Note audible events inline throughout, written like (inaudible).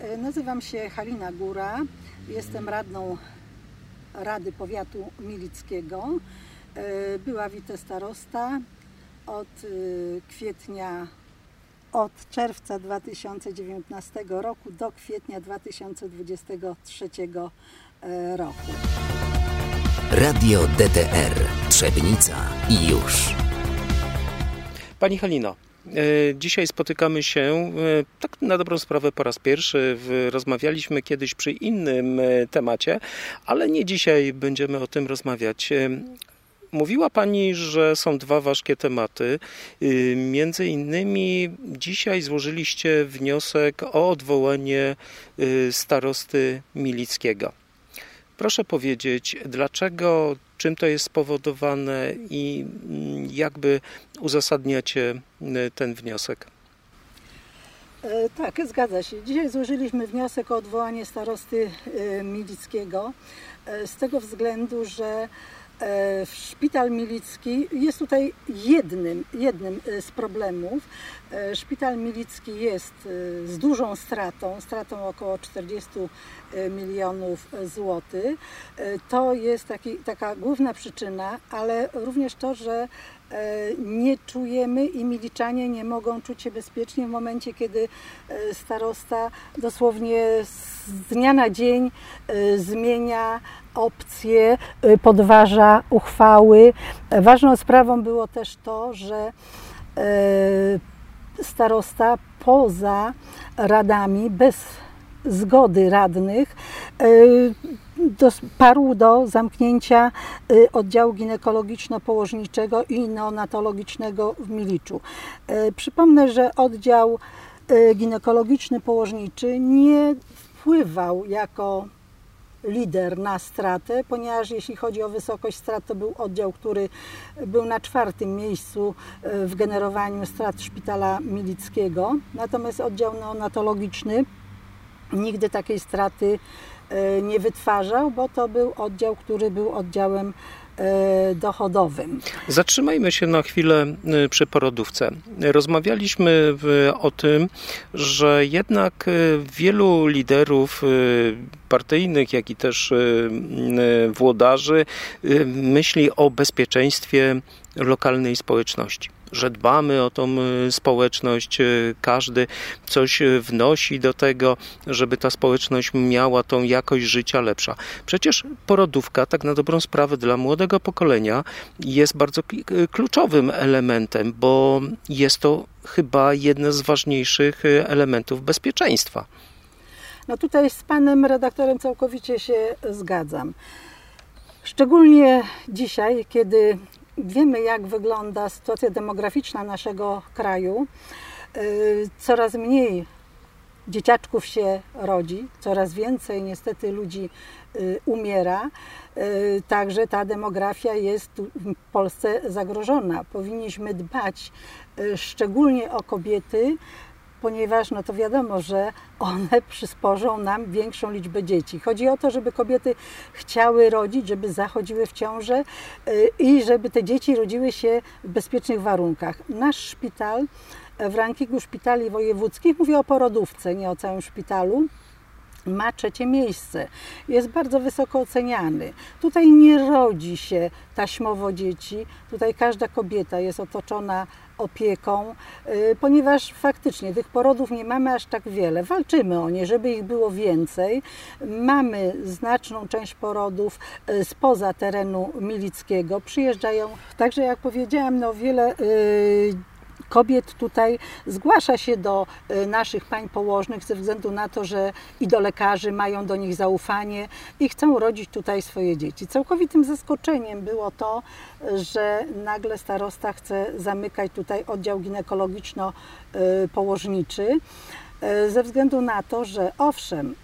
E, Nazywam się Halina Góra. Jestem radną Rady Powiatu Milickiego. E, Była witestarosta od e, kwietnia, od czerwca 2019 roku do kwietnia 2023 e, roku. Radio DTR Trzebnica i już. Pani Halino, dzisiaj spotykamy się e, tak na dobrą sprawę po raz pierwszy. Rozmawialiśmy kiedyś przy innym e, temacie, ale nie dzisiaj będziemy o tym rozmawiać. E, Mówiła Pani, że są dwa ważkie tematy. E, Między innymi dzisiaj złożyliście wniosek o odwołanie e, starosty Milickiego. Proszę powiedzieć, dlaczego, czym to jest spowodowane i mm, jakby uzasadniacie y, ten wniosek? E, Tak, zgadza się. Dzisiaj złożyliśmy wniosek o odwołanie starosty e, Milickiego e, z tego względu, że szpital Milicki jest tutaj jednym, jednym e, z problemów. E, Szpital Milicki jest e, z dużą stratą, stratą około 40 milionów złotych. E, To jest taki, taka główna przyczyna, ale również to, że e, nie czujemy i miliczanie nie mogą czuć się bezpiecznie w momencie, kiedy e, starosta dosłownie z dnia na dzień e, zmienia opcje, e, podważa uchwały. E, Ważną sprawą było też to, że e, starosta poza radami, bez zgody radnych, doparł do zamknięcia e, oddziału ginekologiczno-położniczego i neonatologicznego w Miliczu. E, Przypomnę, że oddział e, ginekologiczny-położniczy nie wpływał jako lider na stratę, ponieważ jeśli chodzi o wysokość strat, to był oddział, który był na czwartym miejscu w generowaniu strat szpitala milickiego. Natomiast oddział neonatologiczny nigdy takiej straty e, nie wytwarzał, bo to był oddział, który był oddziałem e, dochodowym. Zatrzymajmy się na chwilę y, przy porodówce. Rozmawialiśmy o tym, że jednak wielu liderów partyjnych, jak i też włodarzy myśli o bezpieczeństwie lokalnej społeczności. Że dbamy o tą y, społeczność, y, każdy coś y, wnosi do tego, żeby ta społeczność miała tą jakość życia lepsza. Przecież porodówka, tak na dobrą sprawę, dla młodego pokolenia jest bardzo kluczowym elementem, bo jest to chyba jeden z ważniejszych elementów bezpieczeństwa. No tutaj z panem redaktorem całkowicie się zgadzam. Szczególnie dzisiaj, kiedy wiemy, jak wygląda sytuacja demograficzna naszego kraju, y, coraz mniej dzieciaczków się rodzi, coraz więcej niestety ludzi y, umiera. Y, Także ta demografia jest w Polsce zagrożona. Powinniśmy dbać szczególnie o kobiety, ponieważ no to wiadomo, że one (laughs) przysporzą nam większą liczbę dzieci. Chodzi o to, żeby kobiety chciały rodzić, żeby zachodziły w ciążę y, i żeby te dzieci rodziły się w bezpiecznych warunkach. Nasz szpital w rankingu szpitali wojewódzkich, mówię o porodówce, nie o całym szpitalu, ma trzecie miejsce. Jest bardzo wysoko oceniany. Tutaj nie rodzi się taśmowo dzieci. Tutaj każda kobieta jest otoczona opieką, y, ponieważ faktycznie tych porodów nie mamy aż tak wiele. Walczymy o nie, żeby ich było więcej. Mamy znaczną część porodów y, spoza terenu milickiego. Przyjeżdżają, także jak powiedziałam, no wiele y, kobiet tutaj zgłasza się do y, naszych pań położnych ze względu na to, że i do lekarzy mają do nich zaufanie i chcą rodzić tutaj swoje dzieci. Całkowitym zaskoczeniem było to, że nagle starosta chce zamykać tutaj oddział ginekologiczno-położniczy y, ze względu na to, że owszem,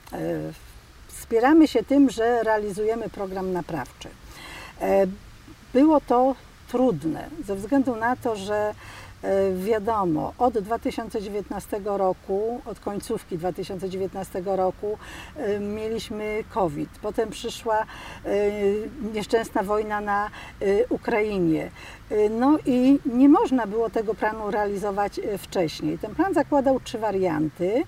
wspieramy się tym, że realizujemy program naprawczy. E, Było to trudne ze względu na to, że e, wiadomo, od 2019 roku, od końcówki 2019 roku e, mieliśmy COVID. Potem przyszła e, nieszczęsna wojna na e, Ukrainie. E, No i nie można było tego planu realizować e, wcześniej. Ten plan zakładał trzy warianty.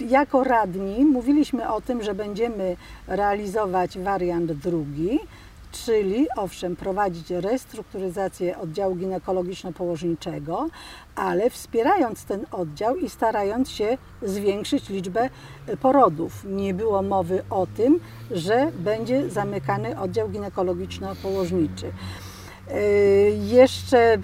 Jako radni mówiliśmy o tym, że będziemy realizować wariant drugi, czyli owszem, prowadzić restrukturyzację oddziału ginekologiczno-położniczego, ale wspierając ten oddział i starając się zwiększyć liczbę porodów. Nie było mowy o tym, że będzie zamykany oddział ginekologiczno-położniczy. Jeszcze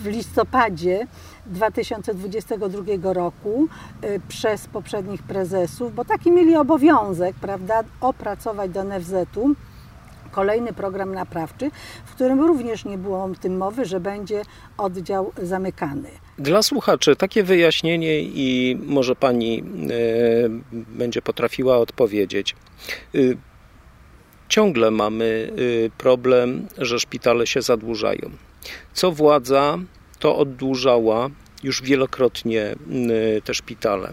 w listopadzie 2022 roku y, przez poprzednich prezesów, bo taki mieli obowiązek, prawda, opracować do NFZ-u kolejny program naprawczy, w którym również nie było o tym mowy, że będzie oddział zamykany. Dla słuchaczy takie wyjaśnienie i może pani y, będzie potrafiła odpowiedzieć. Y, ciągle mamy problem, że szpitale się zadłużają. Co władza to oddłużała już wielokrotnie y, te szpitale.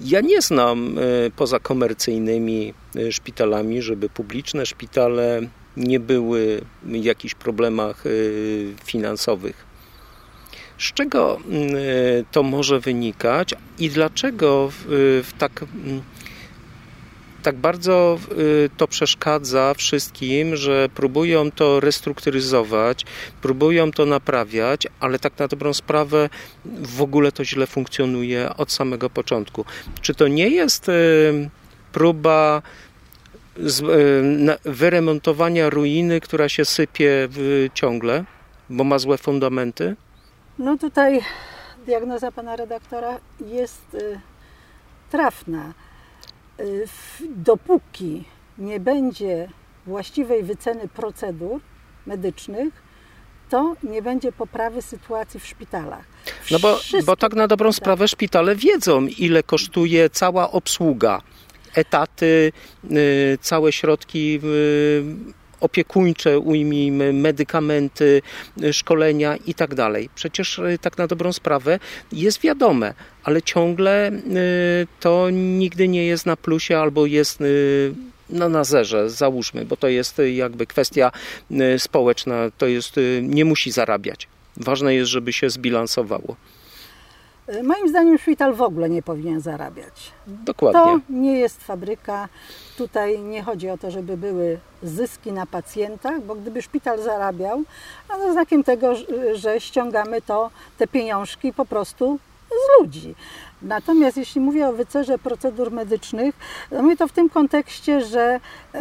Ja nie znam y, poza komercyjnymi y, szpitalami, żeby publiczne szpitale nie były w jakichś problemach finansowych. Z czego to może wynikać i dlaczego w, tak tak bardzo y, to przeszkadza wszystkim, że próbują to restrukturyzować, próbują to naprawiać, ale tak na dobrą sprawę w ogóle to źle funkcjonuje od samego początku. Czy to nie jest y, próba y, wyremontowania ruiny, która się sypie ciągle, bo ma złe fundamenty? No tutaj diagnoza pana redaktora jest trafna. Y, dopóki nie będzie właściwej wyceny procedur medycznych, to nie będzie poprawy sytuacji w szpitalach. No bo, bo tak na dobrą sprawę szpitale wiedzą, ile kosztuje cała obsługa, etaty, y, całe środki opiekuńcze, ujmijmy, medykamenty, szkolenia i tak. Przecież y, tak na dobrą sprawę jest wiadome, ale ciągle y, to nigdy nie jest na plusie albo jest y, no, na zerze, załóżmy, bo to jest jakby kwestia społeczna, to jest, nie musi zarabiać. Ważne jest, żeby się zbilansowało. E, moim zdaniem szpital w ogóle nie powinien zarabiać. Dokładnie. To nie jest fabryka. Tutaj nie chodzi o to, żeby były zyski na pacjentach, bo gdyby szpital zarabiał, no to znakiem tego, że ściągamy to, te pieniążki po prostu z ludzi. Natomiast jeśli mówię o wycerze procedur medycznych, to mówię to w tym kontekście, że e,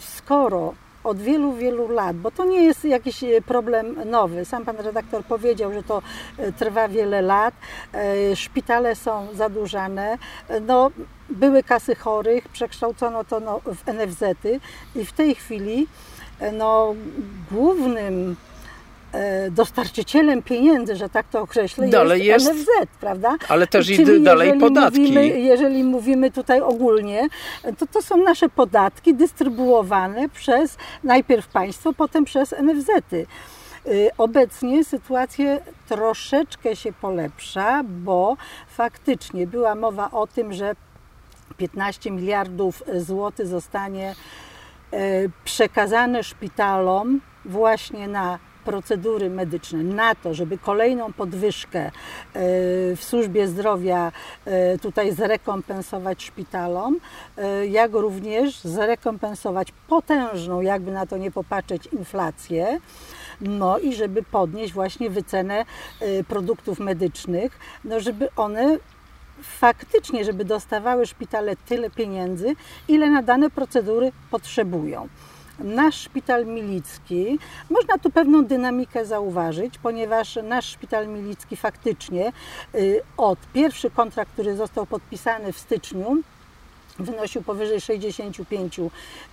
skoro od wielu, wielu lat, bo to nie jest jakiś e, problem nowy. Sam pan redaktor powiedział, że to e, trwa wiele lat. E, szpitale są zadłużane. No, były kasy chorych, przekształcono to no, w NFZ-y i w tej chwili no, głównym dostarczycielem pieniędzy, że tak to określę, dalej jest, jest NFZ, prawda? Ale też i dalej podatki. Mówimy, jeżeli mówimy tutaj ogólnie, to to są nasze podatki dystrybuowane przez najpierw państwo, potem przez NFZ-y. Y, obecnie sytuacja troszeczkę się polepsza, bo faktycznie była mowa o tym, że 15 miliardów złotych zostanie e, przekazane szpitalom właśnie na procedury medyczne na to, żeby kolejną podwyżkę e, w służbie zdrowia e, tutaj zrekompensować szpitalom, e, jak również zrekompensować potężną, jakby na to nie popatrzeć, inflację. No i żeby podnieść właśnie wycenę produktów medycznych, no żeby one faktycznie, żeby dostawały szpitale tyle pieniędzy, ile na dane procedury potrzebują nasz szpital milicki, można tu pewną dynamikę zauważyć, ponieważ nasz szpital milicki faktycznie y, od pierwszy kontrakt, który został podpisany w styczniu, wynosił powyżej 65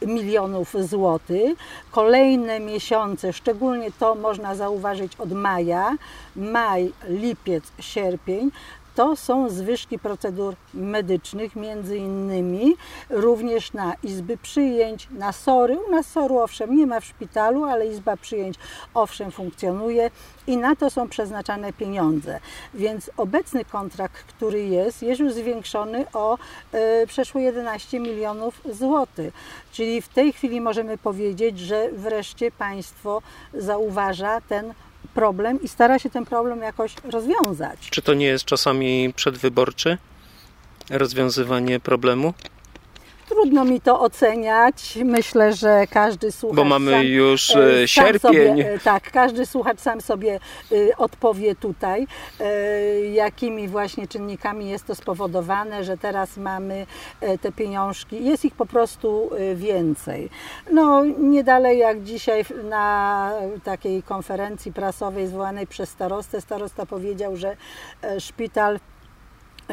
milionów złotych. Kolejne miesiące, szczególnie to można zauważyć od maja, maj, lipiec, sierpień, to są zwyżki procedur medycznych, między innymi również na izby przyjęć, na SORy. U nas SORu owszem nie ma w szpitalu, ale izba przyjęć owszem funkcjonuje i na to są przeznaczane pieniądze. Więc obecny kontrakt, który jest, jest już zwiększony o e, przeszło 11 milionów złotych. Czyli w tej chwili możemy powiedzieć, że wreszcie państwo zauważa ten problem i stara się ten problem jakoś rozwiązać. Czy to nie jest czasami przedwyborczy rozwiązywanie problemu? Trudno mi to oceniać. Myślę, że każdy słuchacz. Bo mamy sam, już e, e, sierpień. Sobie, e, tak, każdy słuchacz sam sobie e, odpowie tutaj, jakimi właśnie czynnikami jest to spowodowane, że teraz mamy te pieniążki. Jest ich po prostu więcej. No, nie dalej jak dzisiaj na takiej konferencji prasowej zwołanej przez starostę, starosta powiedział, że szpital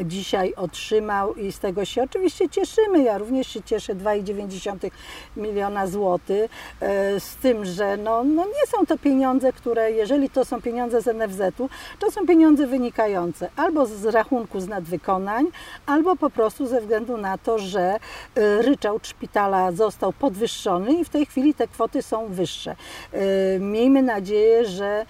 dzisiaj otrzymał i z tego się oczywiście cieszymy. Ja również się cieszę 2,9 miliona złotych e, z tym, że no, no nie są to pieniądze, które jeżeli to są pieniądze z NFZ-u, to są pieniądze wynikające albo z rachunku z nadwykonań, albo po prostu ze względu na to, że e, ryczałt szpitala został podwyższony i w tej chwili te kwoty są wyższe. E, Miejmy nadzieję, że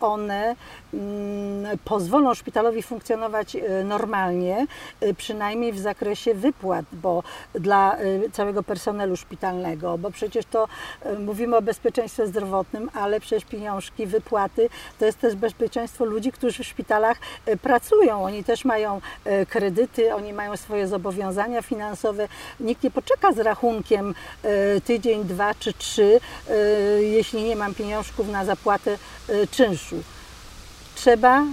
one mm, pozwolą szpitalowi funkcjonować normalnie, e, przynajmniej w zakresie wypłat, bo dla e, całego personelu szpitalnego, bo przecież to e, mówimy o bezpieczeństwie zdrowotnym, ale przecież pieniążki, wypłaty to jest też bezpieczeństwo ludzi, którzy w szpitalach pracują. Oni też mają kredyty, oni mają swoje zobowiązania finansowe. Nikt nie poczeka z rachunkiem tydzień, dwa czy trzy, jeśli nie mam pieniążków na zapłatę czynszu trzeba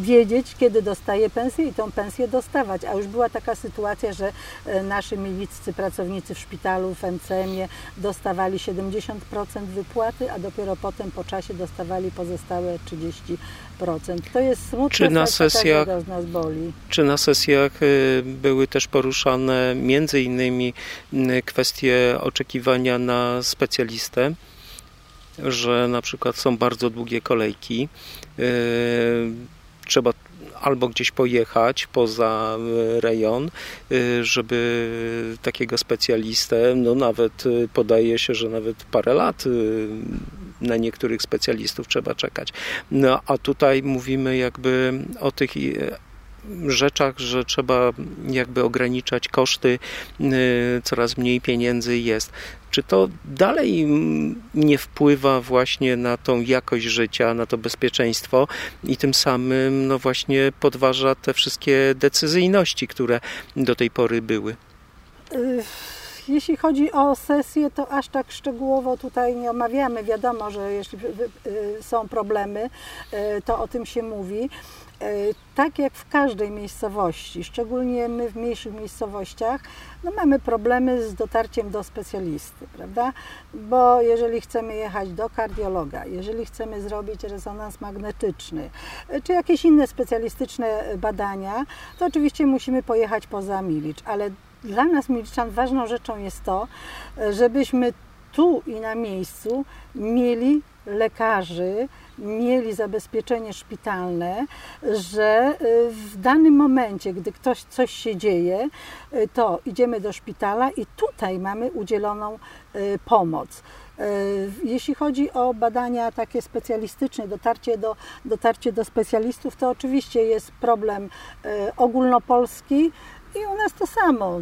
wiedzieć, kiedy dostaje pensję i tą pensję dostawać. A już była taka sytuacja, że e, nasi miliccy pracownicy w szpitalu, w MCM-ie dostawali 70% wypłaty, a dopiero potem po czasie dostawali pozostałe 30%. To jest smutne, Czy na sesjach- z nas boli. Czy na sesjach y, były też poruszane między innymi y, kwestie oczekiwania na specjalistę, że na przykład są bardzo długie kolejki, y, trzeba albo gdzieś pojechać poza y, rejon, y, żeby takiego specjalistę, no nawet podaje się, że nawet parę lat na niektórych specjalistów trzeba czekać. No a tutaj mówimy jakby o tych rzeczach, że trzeba jakby ograniczać koszty, y, coraz mniej pieniędzy jest. Czy to dalej mm, nie wpływa właśnie na tą jakość życia, na to bezpieczeństwo i tym samym no właśnie podważa te wszystkie decyzyjności, które do tej pory były? Y, Jeśli chodzi o sesję, to aż tak szczegółowo tutaj nie omawiamy. Wiadomo, że jeśli y, są problemy, to o tym się mówi. Y, Tak jak w każdej miejscowości, szczególnie my w mniejszych miejscowościach, no mamy problemy z dotarciem do specjalisty, prawda? Bo jeżeli chcemy jechać do kardiologa, jeżeli chcemy zrobić rezonans magnetyczny, y, czy jakieś inne specjalistyczne badania, to oczywiście musimy pojechać poza Milicz, ale dla nas Miliczan ważną rzeczą jest to, żebyśmy tu i na miejscu mieli lekarzy, mieli zabezpieczenie szpitalne, że y, w danym momencie, gdy ktoś coś się dzieje, y, to idziemy do szpitala i tutaj mamy udzieloną y, pomoc. Jeśli chodzi o badania takie specjalistyczne, dotarcie do, dotarcie do specjalistów, to oczywiście jest problem ogólnopolski i u nas to samo.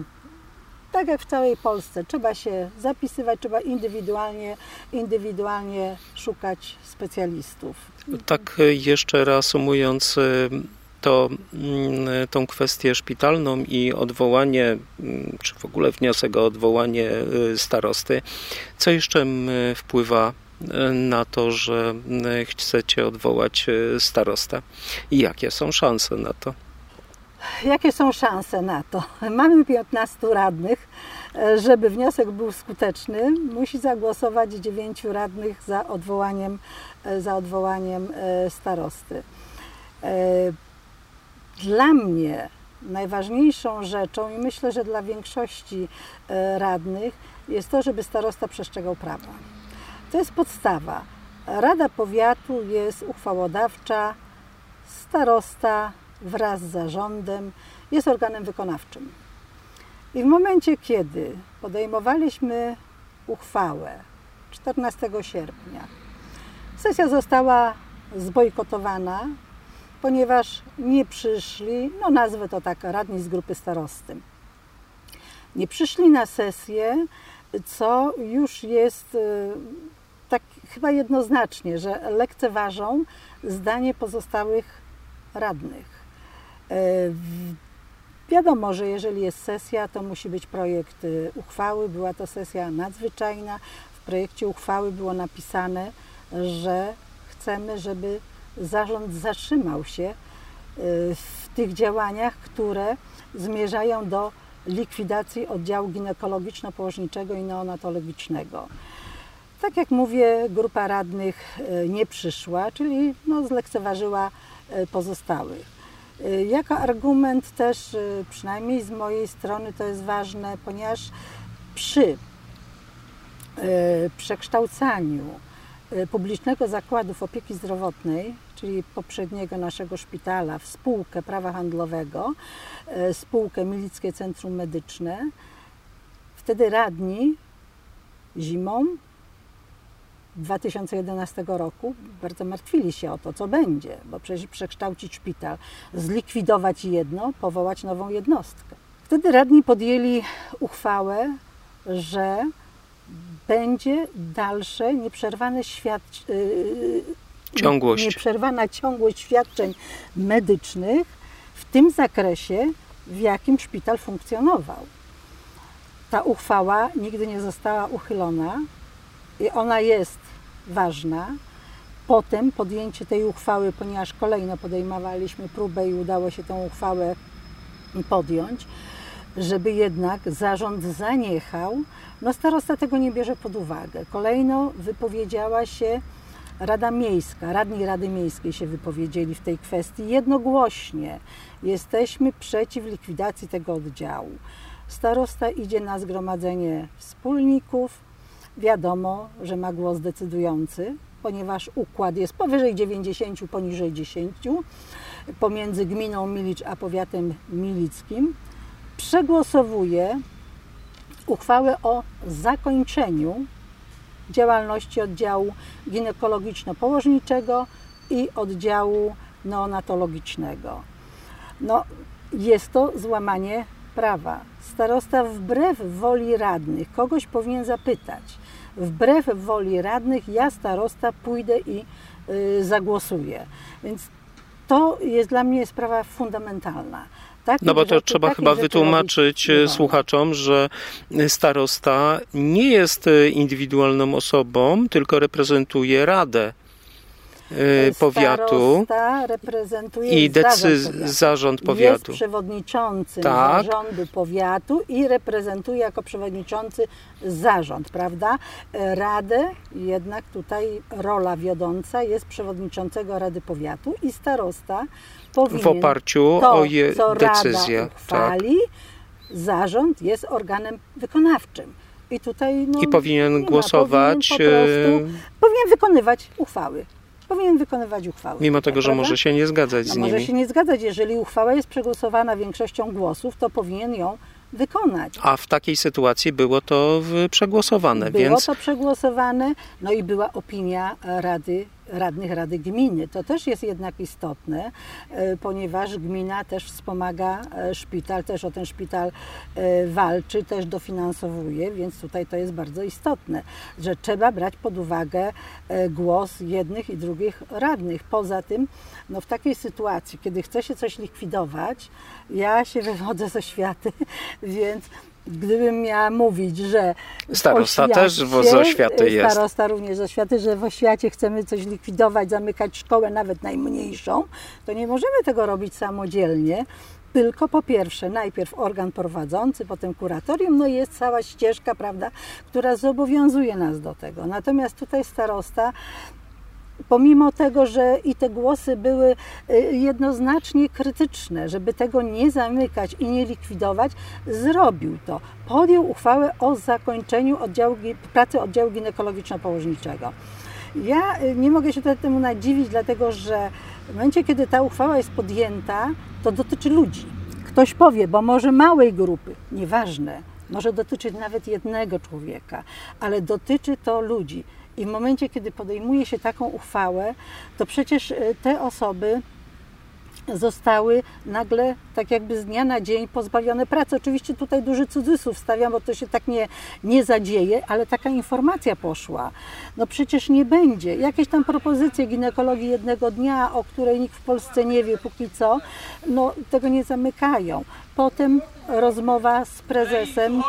Tak jak w całej Polsce, trzeba się zapisywać, trzeba indywidualnie, indywidualnie szukać specjalistów. Tak jeszcze reasumując y, to, mm, tą kwestię szpitalną i odwołanie, mm, czy w ogóle wniosek o odwołanie y, starosty, co jeszcze mm, wpływa y, na to, że chcecie odwołać starostę i jakie są szanse na to? Jakie są szanse na to? Mamy 15 radnych. E, Żeby wniosek był skuteczny, musi zagłosować 9 radnych za odwołaniem, e, za odwołaniem e, starosty. Dla mnie najważniejszą rzeczą i myślę, że dla większości radnych jest to, żeby starosta przestrzegał prawa. To jest podstawa. Rada powiatu jest uchwałodawcza, starosta wraz z zarządem jest organem wykonawczym. I w momencie, kiedy podejmowaliśmy uchwałę 14 sierpnia, sesja została zbojkotowana, ponieważ nie przyszli, no nazwę to tak, radni z grupy starosty. Nie przyszli na sesję, co już jest y, tak chyba jednoznacznie, że lekceważą zdanie pozostałych radnych. E, wiadomo, że jeżeli jest sesja, to musi być projekt y, uchwały. Była to sesja nadzwyczajna. W projekcie uchwały było napisane, że chcemy, żeby zarząd zatrzymał się y, w tych działaniach, które zmierzają do likwidacji oddziału ginekologiczno-położniczego i neonatologicznego. Tak jak mówię, grupa radnych e, nie przyszła, czyli no, zlekceważyła pozostałych. E, jako argument też, przynajmniej z mojej strony, to jest ważne, ponieważ przy przekształcaniu publicznego zakładów opieki zdrowotnej, czyli poprzedniego naszego szpitala, w spółkę prawa handlowego, spółkę Milickie Centrum Medyczne, wtedy radni zimą 2011 roku bardzo martwili się o to, co będzie, bo przecież przekształcić szpital, zlikwidować jedno, powołać nową jednostkę. Wtedy radni podjęli uchwałę, że będzie dalsze nieprzerwane świadczenie. Yy, ciągłość. Nieprzerwana ciągłość świadczeń medycznych w tym zakresie, w jakim szpital funkcjonował. Ta uchwała nigdy nie została uchylona i ona jest ważna. Potem podjęcie tej uchwały, ponieważ kolejno podejmowaliśmy próbę i udało się tą uchwałę podjąć, żeby jednak zarząd zaniechał. No starosta tego nie bierze pod uwagę. Kolejno wypowiedziała się Rada Miejska, radni Rady Miejskiej się wypowiedzieli w tej kwestii jednogłośnie. Jesteśmy przeciw likwidacji tego oddziału. Starosta idzie na zgromadzenie wspólników, wiadomo, że ma głos decydujący, ponieważ układ jest powyżej 90, poniżej 10, pomiędzy gminą Milicz a powiatem milickim, przegłosowuje uchwałę o zakończeniu działalności oddziału ginekologiczno-położniczego i oddziału neonatologicznego. No, jest to złamanie prawa. Starosta wbrew woli radnych kogoś powinien zapytać. Wbrew woli radnych ja starosta pójdę i y, zagłosuję. Więc to jest dla mnie sprawa fundamentalna. Takich no bo to rzeczy, trzeba chyba wytłumaczyć słuchaczom, że starosta nie jest indywidualną osobą, tylko reprezentuje radę. Y, powiatu reprezentuje i decyz- zarząd, powiatu. zarząd powiatu. Jest przewodniczącym tak. zarządu powiatu i reprezentuje jako przewodniczący zarząd, prawda? Radę, jednak tutaj rola wiodąca jest przewodniczącego Rady Powiatu i starosta powinien w oparciu to, o je co decyzję. Rada uchwali, tak. zarząd jest organem wykonawczym. I tutaj no, I powinien głosować. Ma, powinien, prostu, powinien wykonywać uchwały powinien wykonywać uchwały. Mimo tego, że może się nie zgadzać no, z nimi. Może się nie zgadzać. Jeżeli uchwała jest przegłosowana większością głosów, to powinien ją wykonać. A w takiej sytuacji było to przegłosowane, było więc... to przegłosowane, no i była opinia Rady radnych Rady Gminy. To też jest jednak istotne, e, ponieważ gmina też wspomaga e, szpital, też o ten szpital e, walczy, też dofinansowuje, więc tutaj to jest bardzo istotne, że trzeba brać pod uwagę głos jednych i drugich radnych. Poza tym, no w takiej sytuacji, kiedy chce się coś likwidować, ja się wywodzę ze światy, (laughs) więc gdybym miała mówić, że starosta oświacie, też z oświaty jest. Starosta również z oświaty, że w oświacie chcemy coś likwidować, zamykać szkołę, nawet najmniejszą, to nie możemy tego robić samodzielnie. Tylko po pierwsze, najpierw organ prowadzący, potem kuratorium, no i jest cała ścieżka, prawda, która zobowiązuje nas do tego. Natomiast tutaj starosta pomimo tego, że i te głosy były y, jednoznacznie krytyczne, żeby tego nie zamykać i nie likwidować, zrobił to. Podjął uchwałę o zakończeniu oddziału, pracy oddziału ginekologiczno-położniczego. Ja y, nie mogę się temu nadziwić, dlatego że w momencie, kiedy ta uchwała jest podjęta, to dotyczy ludzi. Ktoś powie, bo może małej grupy, nieważne, może dotyczyć nawet jednego człowieka, ale dotyczy to ludzi. I w momencie, kiedy podejmuje się taką uchwałę, to przecież e, te osoby zostały nagle tak jakby z dnia na dzień pozbawione pracy. Oczywiście tutaj duży cudzysłów stawiam, bo to się tak nie, nie zadzieje, ale taka informacja poszła. No przecież nie będzie. Jakieś tam propozycje ginekologii jednego dnia, o której nikt w Polsce nie wie póki co, no tego nie zamykają. Potem rozmowa z prezesem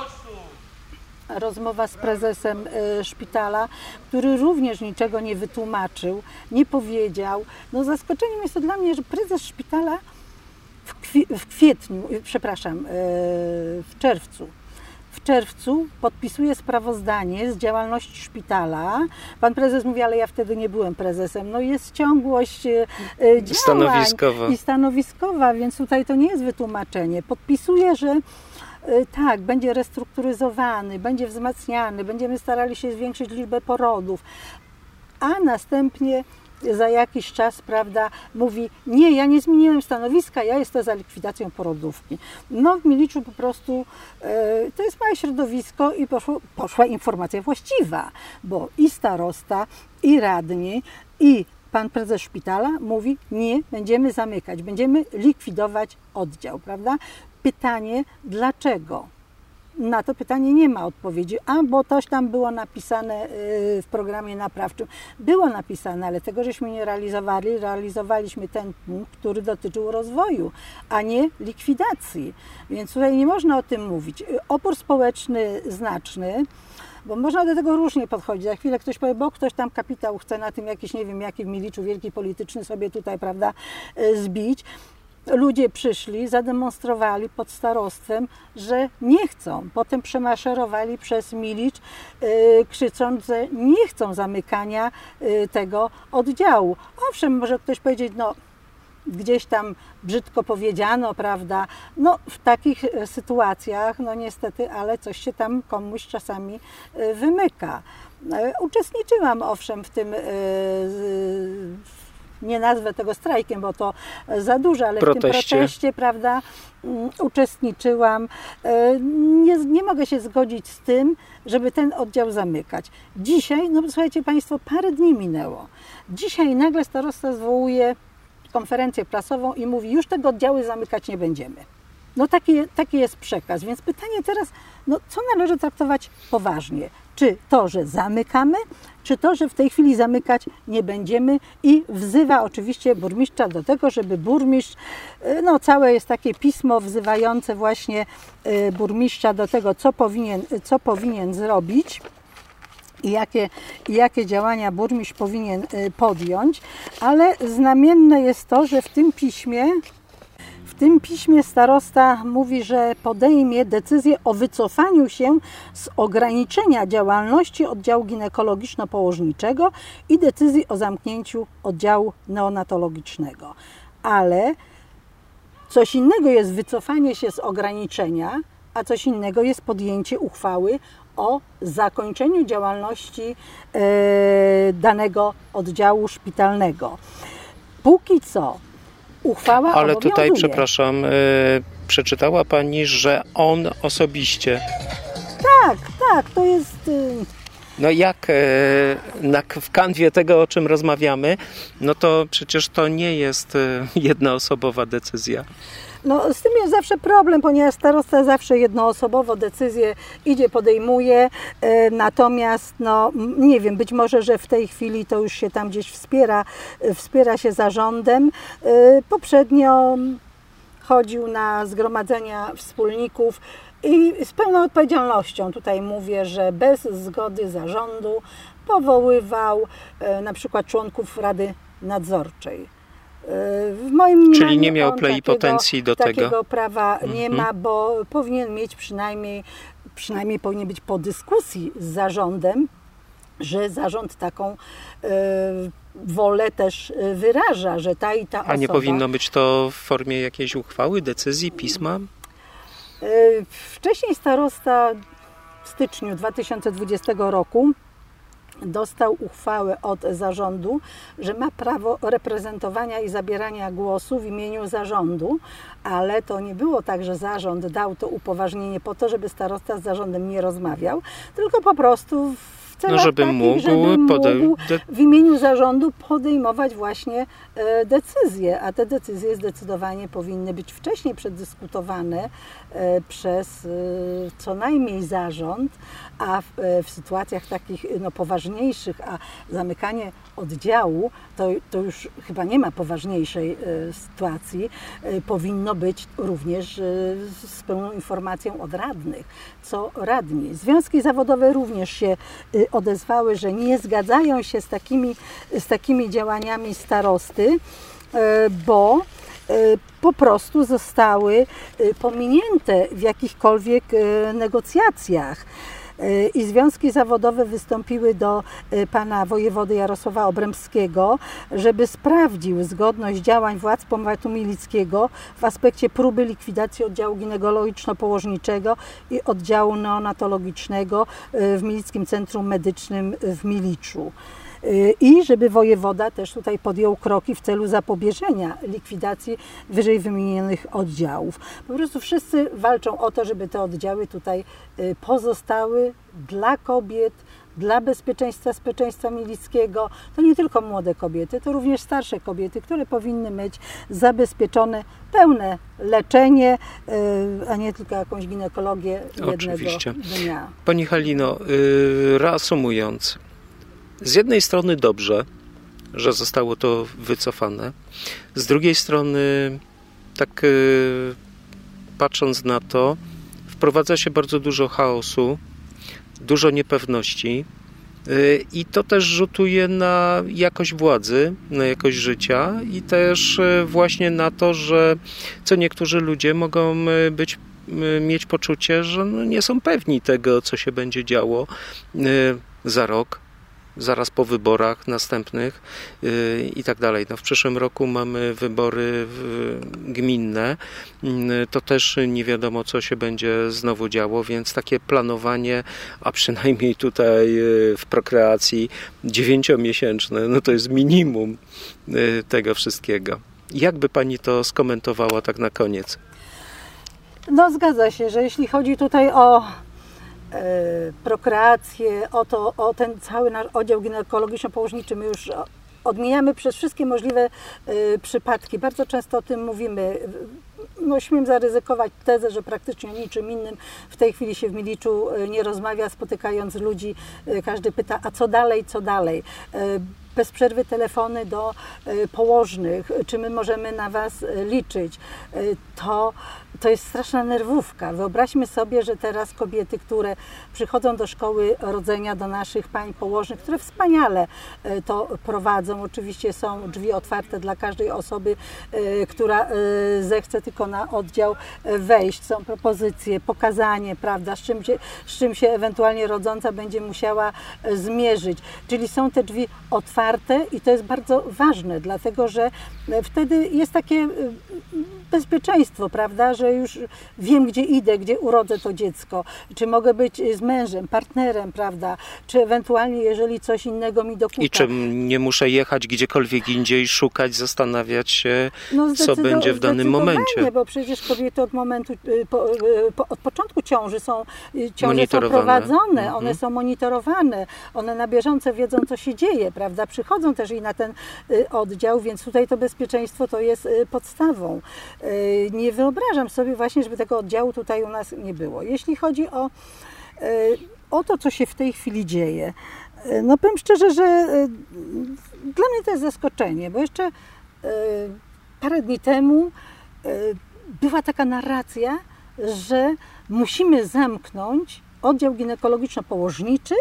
rozmowa z prezesem e, szpitala, który również niczego nie wytłumaczył, nie powiedział. No zaskoczeniem jest to dla mnie, że prezes szpitala w, kwietniu, e, przepraszam, e, w czerwcu w czerwcu podpisuje sprawozdanie z działalności szpitala. Pan prezes mówi, ale ja wtedy nie byłem prezesem. No jest ciągłość działań stanowiskowa. i stanowiskowa, więc tutaj to nie jest wytłumaczenie. Podpisuje, że tak, będzie restrukturyzowany, będzie wzmacniany, będziemy starali się zwiększyć liczbę porodów, a następnie za jakiś czas, prawda, mówi, nie, ja nie zmieniłem stanowiska, ja jestem za likwidacją porodówki. No w Miliczu po prostu e, to jest małe środowisko i poszło, poszła informacja właściwa, bo i starosta, i radni, i pan prezes szpitala mówi, nie, będziemy zamykać, będziemy likwidować oddział, prawda? Pytanie, dlaczego? Na to pytanie nie ma odpowiedzi, a bo coś tam było napisane y, w programie naprawczym. Było napisane, ale tego żeśmy nie realizowali. Realizowaliśmy ten punkt, który dotyczył rozwoju, a nie likwidacji. Więc tutaj nie można o tym mówić. Opór społeczny znaczny bo można do tego różnie podchodzić. Za chwilę ktoś powie, bo ktoś tam kapitał chce na tym jakiś, nie wiem, jaki w Miliczu wielki polityczny sobie tutaj, prawda, y, zbić ludzie przyszli, zademonstrowali pod starostwem, że nie chcą. Potem przemaszerowali przez Milicz, yy, krzycząc, że nie chcą zamykania yy, tego oddziału. Owszem, może ktoś powiedzieć, no gdzieś tam brzydko powiedziano, prawda? No w takich y, sytuacjach, no niestety, ale coś się tam komuś czasami y, wymyka. Y, uczestniczyłam owszem w tym nie nazwę tego strajkiem, bo to za dużo, ale proteście. w tym proteście, prawda, mm, uczestniczyłam. E, nie, nie mogę się zgodzić z tym, żeby ten oddział zamykać. Dzisiaj, no słuchajcie Państwo, parę dni minęło. Dzisiaj nagle starosta zwołuje konferencję prasową i mówi, już tego oddziały zamykać nie będziemy. No taki, taki jest przekaz. Więc pytanie teraz, no co należy traktować poważnie? Czy to, że zamykamy, czy to, że w tej chwili zamykać nie będziemy i wzywa oczywiście burmistrza do tego, żeby burmistrz, y, no całe jest takie pismo wzywające właśnie y, burmistrza do tego, co powinien, co powinien zrobić i jakie, jakie działania burmistrz powinien y, podjąć, ale znamienne jest to, że w tym piśmie tym piśmie starosta mówi, że podejmie decyzję o wycofaniu się z ograniczenia działalności oddziału ginekologiczno-położniczego i decyzji o zamknięciu oddziału neonatologicznego. Ale coś innego jest wycofanie się z ograniczenia, a coś innego jest podjęcie uchwały o zakończeniu działalności e, danego oddziału szpitalnego. Póki co uchwała Ale tutaj, przepraszam, yy, przeczytała Pani, że on osobiście. Tak, tak, to jest... Yy... No jak na, w kanwie tego, o czym rozmawiamy, no to przecież to nie jest jednoosobowa decyzja. No, z tym jest zawsze problem, ponieważ starosta zawsze jednoosobowo decyzję idzie, podejmuje, e, natomiast no, nie wiem, być może, że w tej chwili to już się tam gdzieś wspiera, e, wspiera się zarządem. E, poprzednio chodził na zgromadzenia wspólników i z pełną odpowiedzialnością tutaj mówię, że bez zgody zarządu powoływał na przykład członków Rady Nadzorczej. W moim Czyli nie miał plenipotencji do takiego tego. Takiego prawa nie mhm. ma, bo powinien mieć przynajmniej, przynajmniej powinien być po dyskusji z zarządem, że zarząd taką y, wolę też e, wyraża, że ta i ta osoba... A nie powinno być to w formie jakiejś uchwały, decyzji, pisma? Y, wcześniej starosta w styczniu 2020 roku dostał uchwałę od zarządu, że ma prawo reprezentowania i zabierania głosu w imieniu zarządu, ale to nie było tak, że zarząd dał to upoważnienie po to, żeby starosta z zarządem nie rozmawiał, tylko po prostu w celach No, żeby takich, mógł żeby mógł w imieniu zarządu podejmować właśnie e, decyzje, a te decyzje zdecydowanie powinny być wcześniej przedyskutowane przez e, co najmniej zarząd, a w, e, w sytuacjach takich no, poważniejszych, a zamykanie oddziału, to, to już chyba nie ma poważniejszej e, sytuacji, e, powinno być również e, z pełną informacją od radnych, co radni. Związki zawodowe również się e, odezwały, że nie zgadzają się z takimi, z takimi działaniami starosty, e, bo e, po prostu zostały e, pominięte w jakichkolwiek e, negocjacjach. E, I związki zawodowe wystąpiły do e, pana wojewody Jarosława Obremskiego, żeby sprawdził zgodność działań władz powiatu milickiego w aspekcie próby likwidacji oddziału ginekologiczno-położniczego i oddziału neonatologicznego e, w Milickim Centrum Medycznym w Miliczu. Y, i żeby wojewoda też tutaj podjął kroki w celu zapobieżenia likwidacji wyżej wymienionych oddziałów. Po prostu wszyscy walczą o to, żeby te oddziały tutaj y, pozostały dla kobiet, dla bezpieczeństwa, bezpieczeństwa milickiego. To nie tylko młode kobiety, to również starsze kobiety, które powinny mieć zabezpieczone pełne leczenie, y, a nie tylko jakąś ginekologię jednego Oczywiście. dnia. Pani Halino, reasumując, z jednej strony dobrze, że zostało to wycofane, z drugiej strony, tak y, patrząc na to, wprowadza się bardzo dużo chaosu, dużo niepewności. y, I to też rzutuje na jakość władzy, na jakość życia i też y, właśnie na to, że co niektórzy ludzie mogą być mieć poczucie, że no nie są pewni tego, co się będzie działo za rok, zaraz po wyborach następnych y, i tak dalej. No w przyszłym roku mamy wybory gminne. Y, To też nie wiadomo, co się będzie znowu działo, więc takie planowanie, a przynajmniej tutaj y, w prokreacji dziewięciomiesięczne, no to jest minimum tego wszystkiego. Jak by pani to skomentowała tak na koniec? No zgadza się, że jeśli chodzi tutaj o prokreację, o, to, o ten cały nasz oddział ginekologiczno-położniczy, my już odmieniamy przez wszystkie możliwe e, przypadki. Bardzo często o tym mówimy. No, śmiem zaryzykować tezę, że praktycznie o niczym innym w tej chwili się w Miliczu e, nie rozmawia, spotykając ludzi. e, Każdy pyta, a co dalej, co dalej? Bez przerwy telefony do e, położnych, czy my możemy na Was e, liczyć. E, To, to jest straszna nerwówka. Wyobraźmy sobie, że teraz kobiety, które przychodzą do szkoły rodzenia, do naszych pań położnych, które wspaniale to prowadzą. Oczywiście są drzwi otwarte dla każdej osoby, która zechce tylko na oddział wejść. Są propozycje, pokazanie, prawda, z czym się, z czym się ewentualnie rodząca będzie musiała zmierzyć. Czyli są te drzwi otwarte i to jest bardzo ważne, dlatego że e, wtedy jest takie e, bezpieczeństwo, prawda, że już wiem, gdzie idę, gdzie urodzę to dziecko, czy mogę być z mężem, partnerem, prawda, czy ewentualnie, jeżeli coś innego mi dokucza. I czym nie muszę jechać gdziekolwiek indziej, szukać, zastanawiać się, No, co będzie w danym momencie. Bo przecież kobiety od momentu, y, po, po, od początku ciąży są, ciąże są prowadzone, Mhm. one są monitorowane, one na bieżąco wiedzą, co się dzieje, prawda? Przychodzą też i na ten y, oddział, więc tutaj to bezpieczeństwo to jest y, podstawą. Y, Nie wyobrażam sobie właśnie, żeby tego oddziału tutaj u nas nie było. Jeśli chodzi o, o to, co się w tej chwili dzieje, no powiem szczerze, że dla mnie to jest zaskoczenie, bo jeszcze parę dni temu była taka narracja, że musimy zamknąć oddział ginekologiczno-położniczy,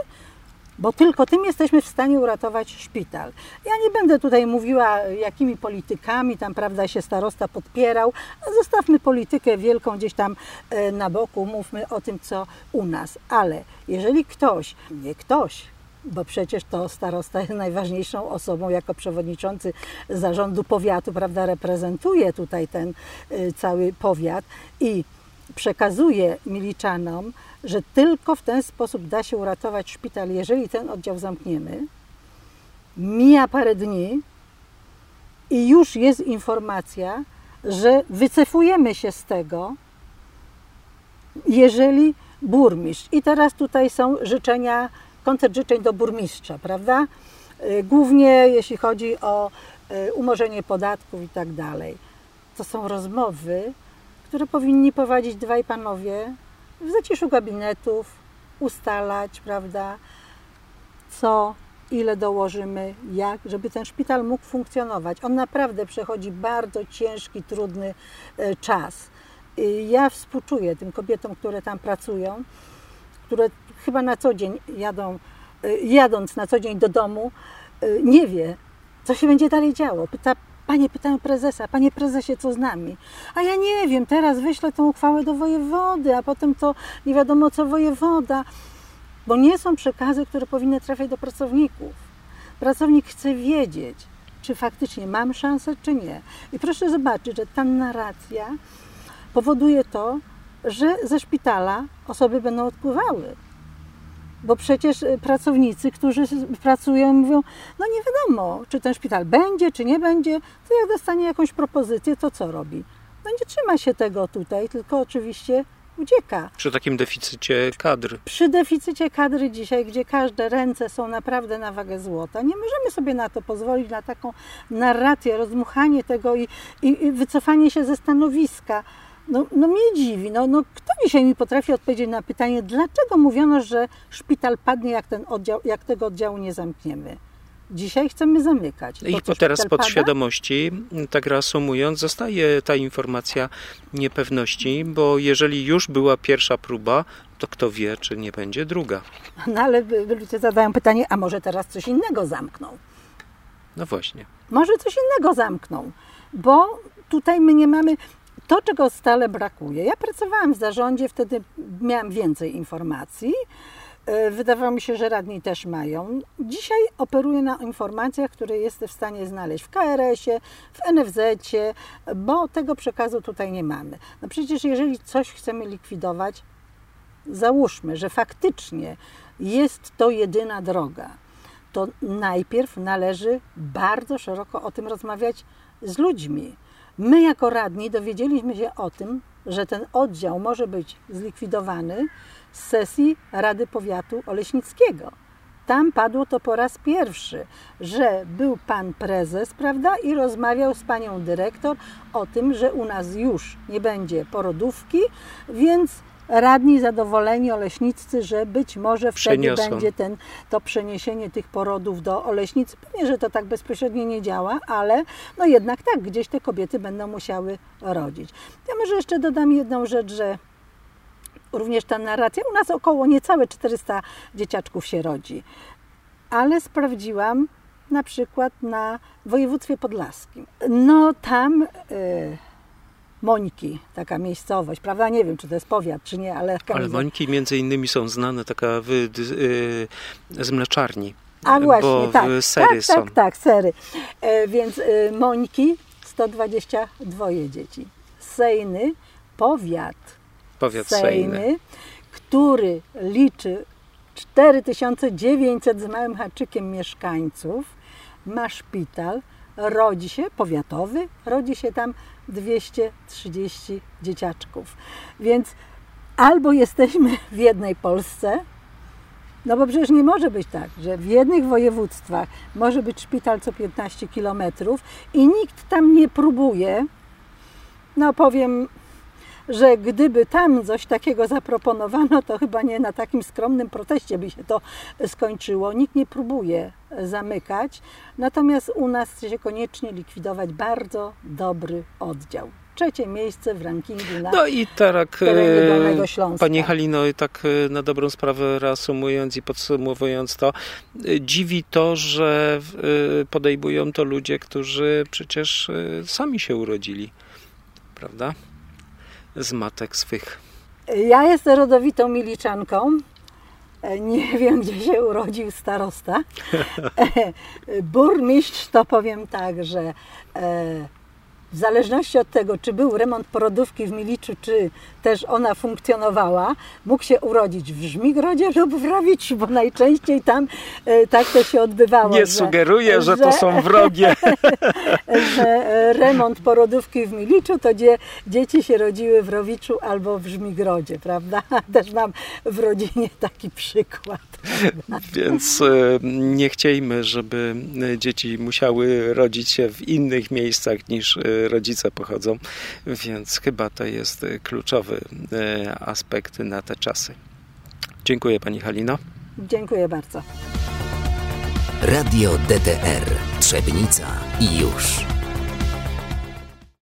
bo tylko tym jesteśmy w stanie uratować szpital. Ja nie będę tutaj mówiła, jakimi politykami tam, prawda, się starosta podpierał. Zostawmy politykę wielką gdzieś tam e, na boku, mówmy o tym, co u nas. Ale jeżeli ktoś, nie ktoś, bo przecież to starosta jest najważniejszą osobą jako przewodniczący zarządu powiatu, prawda, reprezentuje tutaj ten y, cały powiat i przekazuje Miliczanom, że tylko w ten sposób da się uratować szpital, jeżeli ten oddział zamkniemy. Mija parę dni i już jest informacja, że wycofujemy się z tego, jeżeli burmistrz. I teraz tutaj są życzenia koncert życzeń do burmistrza, prawda? Y, Głównie jeśli chodzi o y, umorzenie podatków i tak dalej. To są rozmowy, które powinni prowadzić dwaj panowie w zaciszu gabinetów, ustalać, prawda, co, ile dołożymy, jak, żeby ten szpital mógł funkcjonować. On naprawdę przechodzi bardzo ciężki, trudny e, czas. Ja współczuję tym kobietom, które tam pracują, które chyba na co dzień jadą, e, jadąc na co dzień do domu, e, nie wie, co się będzie dalej działo. Pyta, panie pytają prezesa, panie prezesie, co z nami? A ja nie wiem, teraz wyślę tą uchwałę do wojewody, a potem to nie wiadomo co wojewoda bo nie są przekazy, które powinny trafiać do pracowników. Pracownik chce wiedzieć, czy faktycznie mam szansę, czy nie. I proszę zobaczyć, że ta narracja powoduje to, że ze szpitala osoby będą odpływały. Bo przecież y, pracownicy, którzy pracują, mówią, no nie wiadomo, czy ten szpital będzie, czy nie będzie, to jak dostanie jakąś propozycję, to co robi? No nie trzyma się tego tutaj, tylko oczywiście ucieka. Przy takim deficycie kadr. Przy deficycie kadry dzisiaj, gdzie każde ręce są naprawdę na wagę złota, nie możemy sobie na to pozwolić, na taką narrację, rozmuchanie tego i, i, i wycofanie się ze stanowiska. No, no mnie dziwi, no, no kto dzisiaj mi potrafi odpowiedzieć na pytanie, dlaczego mówiono, że szpital padnie, jak, ten oddział, jak tego oddziału nie zamkniemy? Dzisiaj chcemy zamykać. I co, teraz pod pada? świadomości, tak reasumując, zostaje ta informacja niepewności, bo jeżeli już była pierwsza próba, to kto wie, czy nie będzie druga. No ale ludzie zadają pytanie, a może teraz coś innego zamkną? No właśnie. Może coś innego zamkną, bo tutaj my nie mamy to, czego stale brakuje. Ja pracowałam w zarządzie, wtedy miałam więcej informacji. E, Wydawało mi się, że radni też mają. Dzisiaj operuję na informacjach, które jestem w stanie znaleźć w KRS-ie, w NFZ-cie, bo tego przekazu tutaj nie mamy. No przecież jeżeli coś chcemy likwidować, załóżmy, że faktycznie jest to jedyna droga, to najpierw należy bardzo szeroko o tym rozmawiać z ludźmi. My, jako radni, dowiedzieliśmy się o tym, że ten oddział może być zlikwidowany z sesji Rady Powiatu Oleśnickiego. Tam padło to po raz pierwszy, że był pan prezes, prawda, i rozmawiał z panią dyrektor o tym, że u nas już nie będzie porodówki, więc radni zadowoleni oleśniccy, że być może wtedy Przeniosą. będzie ten, to przeniesienie tych porodów do Oleśnicy. Pewnie, że to tak bezpośrednio nie działa, ale no jednak tak, gdzieś te kobiety będą musiały rodzić. Ja może jeszcze dodam jedną rzecz, że również ta narracja, u nas około niecałe 400 dzieciaczków się rodzi, ale sprawdziłam na przykład na województwie podlaskim. No tam... y, Mońki, taka miejscowość, prawda? Nie wiem, czy to jest powiat, czy nie, ale... Ale Mońki między innymi są znane taka w, y, z mleczarni. A właśnie, tak. sery tak, są. tak, tak, sery. E, więc y, Mońki 122 dzieci. Sejny, powiat, Powiat Sejny. Sejny, który liczy 4900 z małym haczykiem mieszkańców, ma szpital, rodzi się, powiatowy, rodzi się tam 230 dzieciaczków. Więc albo jesteśmy (laughs) w jednej Polsce, no bo przecież nie może być tak, że w jednych województwach może być szpital co 15 kilometrów i nikt tam nie próbuje, no powiem, że gdyby tam coś takiego zaproponowano, to chyba nie na takim skromnym proteście by się to skończyło. Nikt nie próbuje zamykać, natomiast u nas chce się koniecznie likwidować bardzo dobry oddział. Trzecie miejsce w rankingu na No i tak, e. Pani Halino, i tak e, na dobrą sprawę reasumując i podsumowując to, e, dziwi to, że podejmują to ludzie, którzy przecież sami się urodzili, prawda? Z matek swych. Ja jestem rodowitą Miliczanką. E, Nie (laughs) wiem, gdzie się urodził starosta. E, Burmistrz to powiem tak, że e, w zależności od tego, czy był remont porodówki w Miliczu, czy też ona funkcjonowała, mógł się urodzić w Żmigrodzie (laughs) lub w Rawiczu, bo najczęściej tam e, tak to się odbywało. Nie sugeruję, że, że to są (laughs) wrogie. że e, remont porodówki w Miliczu, to gdzie dzieci się rodziły w Rowiczu albo w Żmigrodzie, prawda? (laughs) Też mam w rodzinie taki przykład. Więc e, nie chciejmy, żeby dzieci musiały rodzić się w innych miejscach niż rodzice pochodzą, więc chyba to jest kluczowy e, aspekt na te czasy. Dziękuję Pani Halino. Dziękuję bardzo. Radio DTR Trzebnica i już.